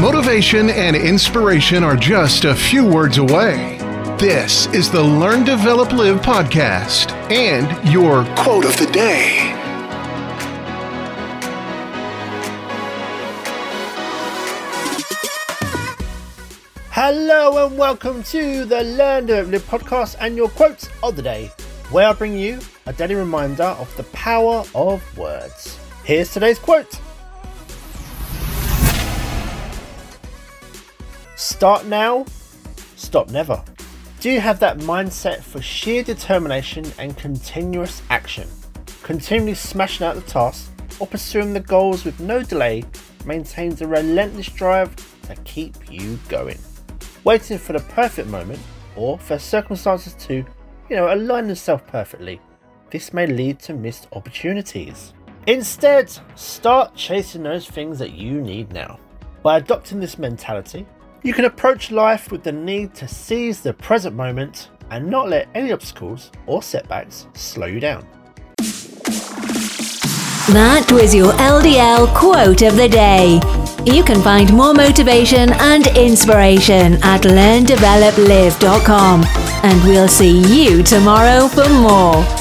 Motivation and inspiration are just a few words away. This is the Learn, Develop, Live podcast and your quote of the day. Hello and welcome to the Learn, Develop, Live podcast and your quotes of the day, where I bring you a daily reminder of the power of words. Here's today's quote. Start now, stop never. Do you have that mindset for sheer determination and continuous action? Continually smashing out the tasks or pursuing the goals with no delay maintains a relentless drive to keep you going. Waiting for the perfect moment or for circumstances to, you know, align themselves perfectly. This may lead to missed opportunities. Instead, start chasing those things that you need now. By adopting this mentality, you can approach life with the need to seize the present moment and not let any obstacles or setbacks slow you down. That was your LDL quote of the day. You can find more motivation and inspiration at learndeveloplive.com. And we'll see you tomorrow for more.